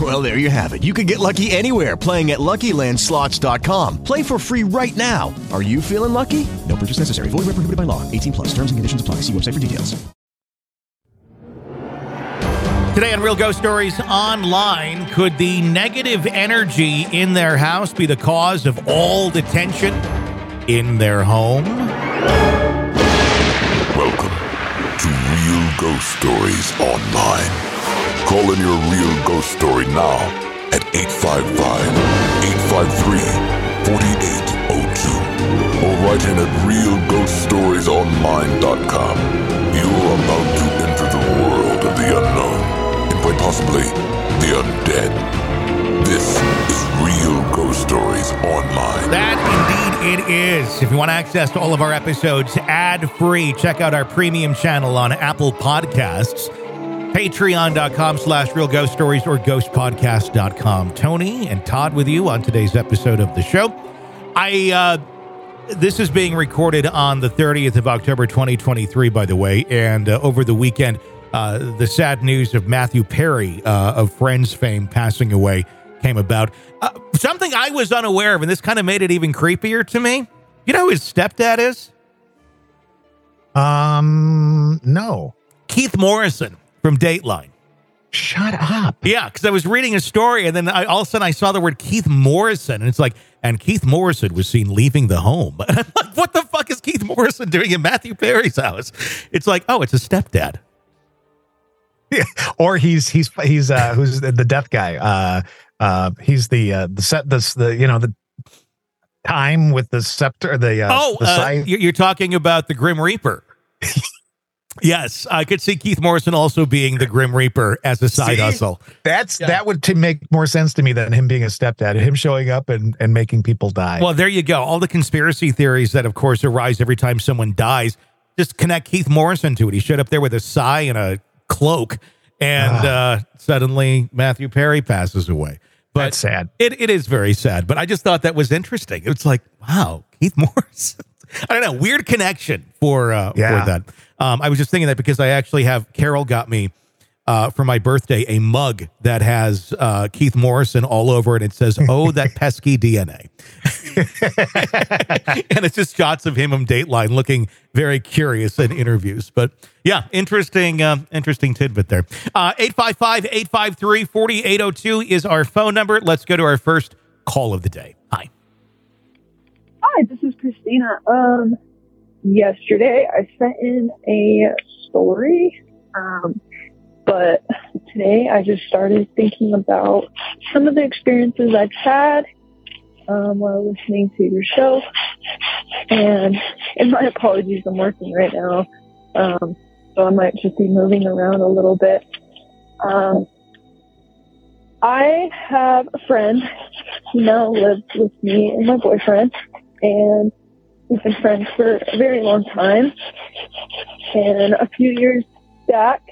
Well, there you have it. You can get lucky anywhere playing at LuckyLandSlots.com. Play for free right now. Are you feeling lucky? No purchase necessary. Void where prohibited by law. 18 plus. Terms and conditions apply. See website for details. Today on Real Ghost Stories Online, could the negative energy in their house be the cause of all the tension in their home? Welcome to Real Ghost Stories Online. Call in your real ghost story now at 855 853 4802 or write in at realghoststoriesonline.com. You are about to enter the world of the unknown and quite possibly the undead. This is Real Ghost Stories Online. That indeed it is. If you want access to all of our episodes ad free, check out our premium channel on Apple Podcasts, patreon.com slash real ghost stories or ghostpodcast.com. Tony and Todd with you on today's episode of the show. I, uh, this is being recorded on the 30th of October 2023, by the way. And uh, over the weekend, uh, the sad news of Matthew Perry uh, of Friends fame passing away came about. Uh, something I was unaware of, and this kind of made it even creepier to me. You know who his stepdad is? Um, no. Keith Morrison from Dateline. Shut up. Yeah, because I was reading a story and then I, all of a sudden I saw the word Keith Morrison and it's like, and Keith Morrison was seen leaving the home. And I'm like, what the fuck is Keith Morrison doing in Matthew Perry's house? It's like, oh, it's a stepdad. Yeah. Or he's he's he's uh who's the, the death guy. Uh uh he's the uh the set this the you know the time with the scepter the uh oh, the uh, you're, you're talking about the Grim Reaper. yes, I could see Keith Morrison also being the Grim Reaper as a side See? hustle. That's Yeah. that would to make more sense to me than him being a stepdad, him showing up and and making people die. Well, there you go. All the conspiracy theories that, of course, arise every time someone dies. Just connect Keith Morrison to it. He showed up there with a sigh and a cloak, and uh, suddenly Matthew Perry passes away. But That's sad. It, it is very sad. But I just thought that was interesting. It's like, wow, Keith Morrison. I don't know, weird connection for uh, Yeah. for that. Um, I was just thinking that because I actually have Carol got me uh, for my birthday a mug that has uh, Keith Morrison all over it. It says, "Oh, that pesky DNA," and it's just shots of him on Dateline looking very curious in interviews. But yeah, interesting, uh, interesting tidbit there. Uh, 855-853-4802 is our phone number. Let's go to our first call of the day. Hi. Hi, this is Christina. Um, yesterday I sent in a story, um, but today I just started thinking about some of the experiences I've had um, while listening to your show. And, and my apologies, I'm working right now, um, so I might just be moving around a little bit. Um, I have a friend who now lives with me and my boyfriend and we've been friends for a very long time. And a few years back,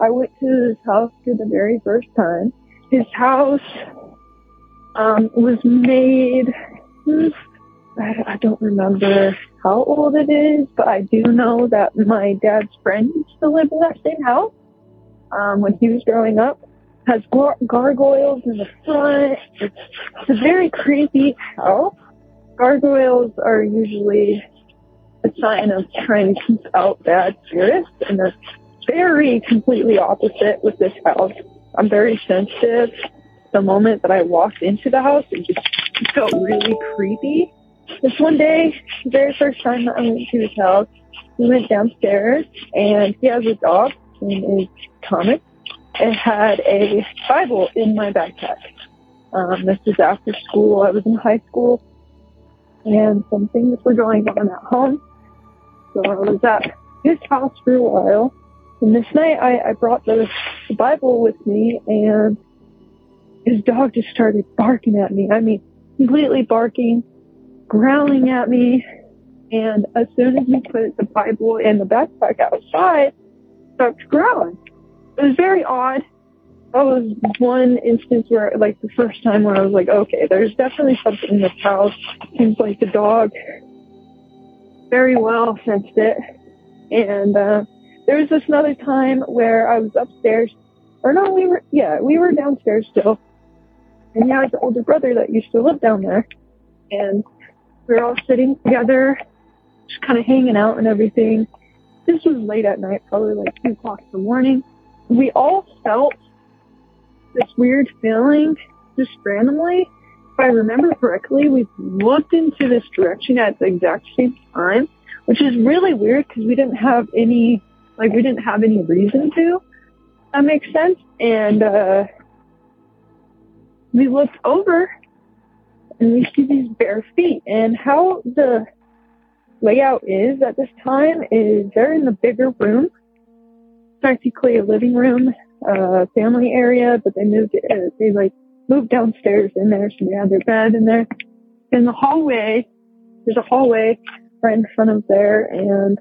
I went to his house for the very first time. His house um, was made. I don't remember how old it is, but I do know that my dad's friend used to live in that same house um, when he was growing up. has gar- gargoyles in the front. It's, it's a very creepy house. Gargoyles are usually a sign of trying to keep out bad spirits, and they're very completely opposite with this house. I'm very sensitive. The moment that I walked into the house, it just felt really creepy. This one day, the very first time that I went to his house, we went downstairs, and he has a dog named Thomas. It had a Bible in my backpack. Um, this was after school. I was in high school, and some things were going on at home. So I was at his house for a while. And this night I, I brought the, the Bible with me and his dog just started barking at me. I mean, completely barking, growling at me. And as soon as we put the Bible in the backpack outside, stopped growling. It was very odd. That was one instance where, like, the first time where I was like, okay, there's definitely something in this house. Seems like the dog very well sensed it. And uh, there was this another time where I was upstairs, or no, we were, yeah, we were downstairs still. And he had an older brother that used to live down there. And we were all sitting together, just kind of hanging out and everything. This was late at night, probably like 2 o'clock in the morning. We all felt this weird feeling just randomly. If I remember correctly, we looked into this direction at the exact same time, which is really weird because we didn't have any, like, we didn't have any reason to. That makes sense. And, uh, we looked over and we see these bare feet and how the layout is at this time is they're in the bigger room practically a living room uh family area but they moved uh, they like moved downstairs in there so they had their bed in there in the hallway there's a hallway right in front of there and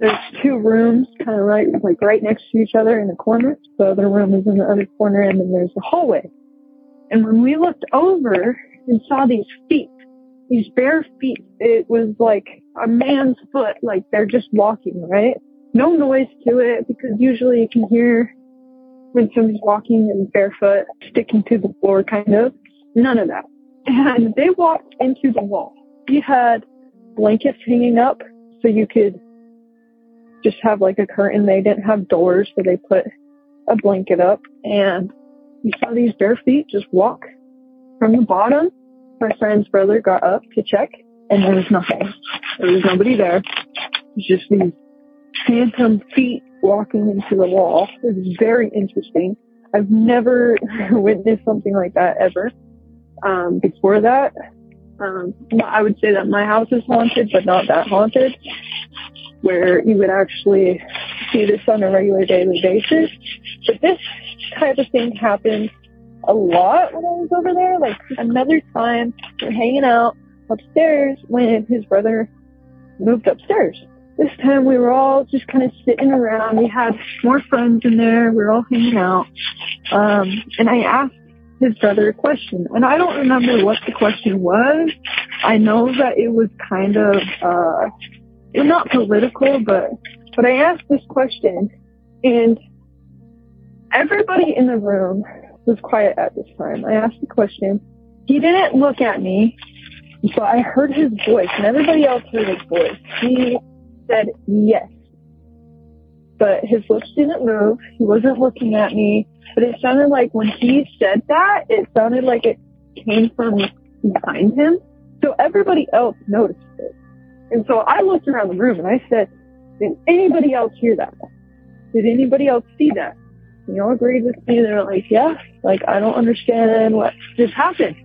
there's two rooms kind of right like right next to each other in the corner the other room is in the other corner and then there's a hallway and when we looked over and saw these feet, these bare feet, it was like a man's foot, like they're just walking, right? No noise to it because usually you can hear when somebody's walking and barefoot, sticking to the floor kind of. None of that. And they walked into the wall. We had blankets hanging up so you could just have like a curtain. They didn't have doors, so they put a blanket up and we saw these bare feet just walk from the bottom. My friend's brother got up to check, and there was nothing. There was nobody there. It was just these phantom feet walking into the wall. It was very interesting. I've never witnessed something like that ever. Um, before that, um, I would say that my house is haunted, but not that haunted, where you would actually see this on a regular daily basis. But this type of thing happened a lot when I was over there. Like another time, we're hanging out upstairs when his brother moved upstairs. This time we were all just kind of sitting around. We had more friends in there. We were all hanging out. Um, and I asked his brother a question. And I don't remember what the question was. I know that it was kind of, uh, not political, but, but I asked this question and everybody in the room was quiet at this time. I asked the question. He didn't look at me, so I heard his voice, and everybody else heard his voice. He said yes. But his lips didn't move. He wasn't looking at me. But it sounded like when he said that, it sounded like it came from behind him. So everybody else noticed it. And so I looked around the room and I said, did anybody else hear that? Did anybody else see that? And they all agreed with me. They were like, yeah, like, I don't understand what just happened.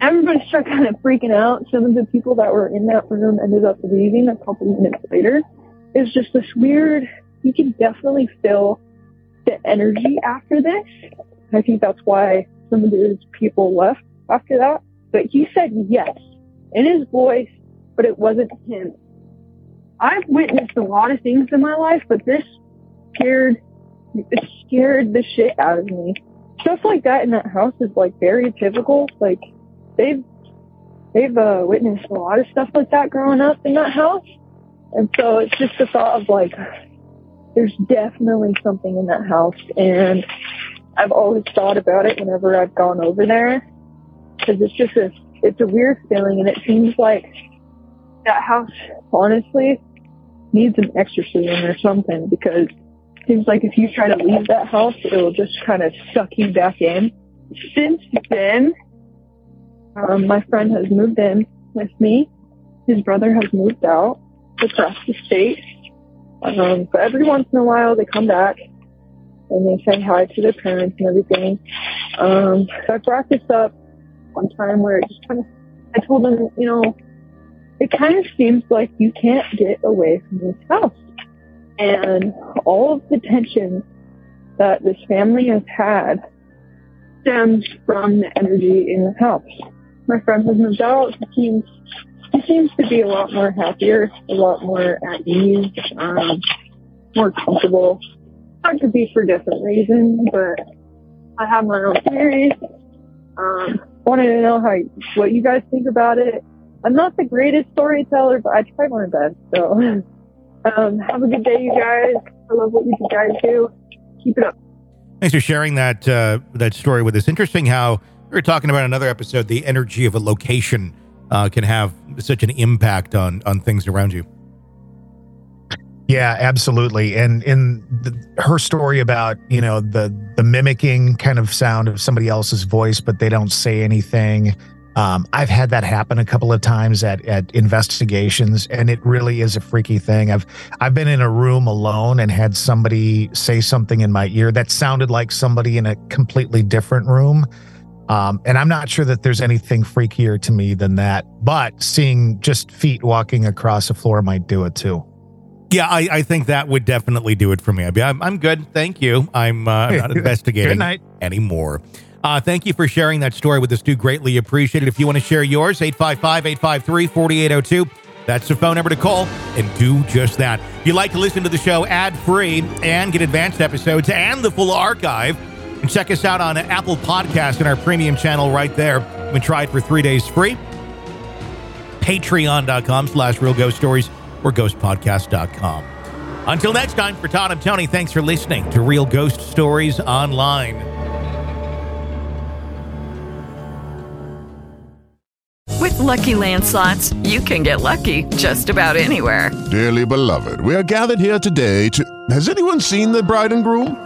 Everybody started kind of freaking out. Some of the people that were in that room ended up leaving a couple minutes later. It's just this weird, you can definitely feel the energy after this. I think that's why some of those people left after that. But he said yes in his voice, but it wasn't him. I've witnessed a lot of things in my life, but this scared, scared the shit out of me. Stuff like that in that house is like very typical. Like they've, they've, uh, witnessed a lot of stuff like that growing up in that house. And so it's just the thought of like, there's definitely something in that house and I've always thought about it whenever I've gone over there because it's just a it's a weird feeling, and it seems like that house honestly needs an exorcism or something because it seems like if you try to leave that house, it'll just kind of suck you back in. Since then, um, my friend has moved in with me. His brother has moved out across the state. Um, but every once in a while, they come back and they say hi to their parents and everything. Um, so I brought this up one time where it just kind of, I told them, you know, it kind of seems like you can't get away from this house. And all of the tension that this family has had stems from the energy in the house. My friend has moved out. He seems, he seems to be a lot more happier, a lot more at ease, um, more comfortable. That could be for different reasons, but I have my own theories. Um, wanted to know how what you guys think about it. I'm not the greatest storyteller, but I try my best. So, um, have a good day, you guys. I love what you guys do. Keep it up. Thanks for sharing that uh, that story with us. Interesting how we were talking about another episode. The energy of a location uh, can have such an impact on on things around you. Yeah, absolutely. And in her story about you know the the mimicking kind of sound of somebody else's voice, but they don't say anything. Um, I've had that happen a couple of times at at investigations, and it really is a freaky thing. I've I've been in a room alone and had somebody say something in my ear that sounded like somebody in a completely different room. Um, and I'm not sure that there's anything freakier to me than that. But seeing just feet walking across a floor might do it too. Yeah, I, I think that would definitely do it for me. I'd be, I'm, I'm good. Thank you. I'm uh, not investigating Good night. anymore. Uh, thank you for sharing that story with us, too. Greatly appreciated. If you want to share yours, 855 853 4802. That's the phone number to call and do just that. If you'd like to listen to the show ad free and get advanced episodes and the full archive, and check us out on Apple Podcast and our premium channel right there. You can try it for three days free. Patreon.com slash real ghost stories or ghostpodcast.com. Until next time, for Todd and Tony, thanks for listening to Real Ghost Stories Online. With Lucky Land slots, you can get lucky just about anywhere. Dearly beloved, we are gathered here today to. Has anyone seen the bride and groom?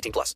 18 plus.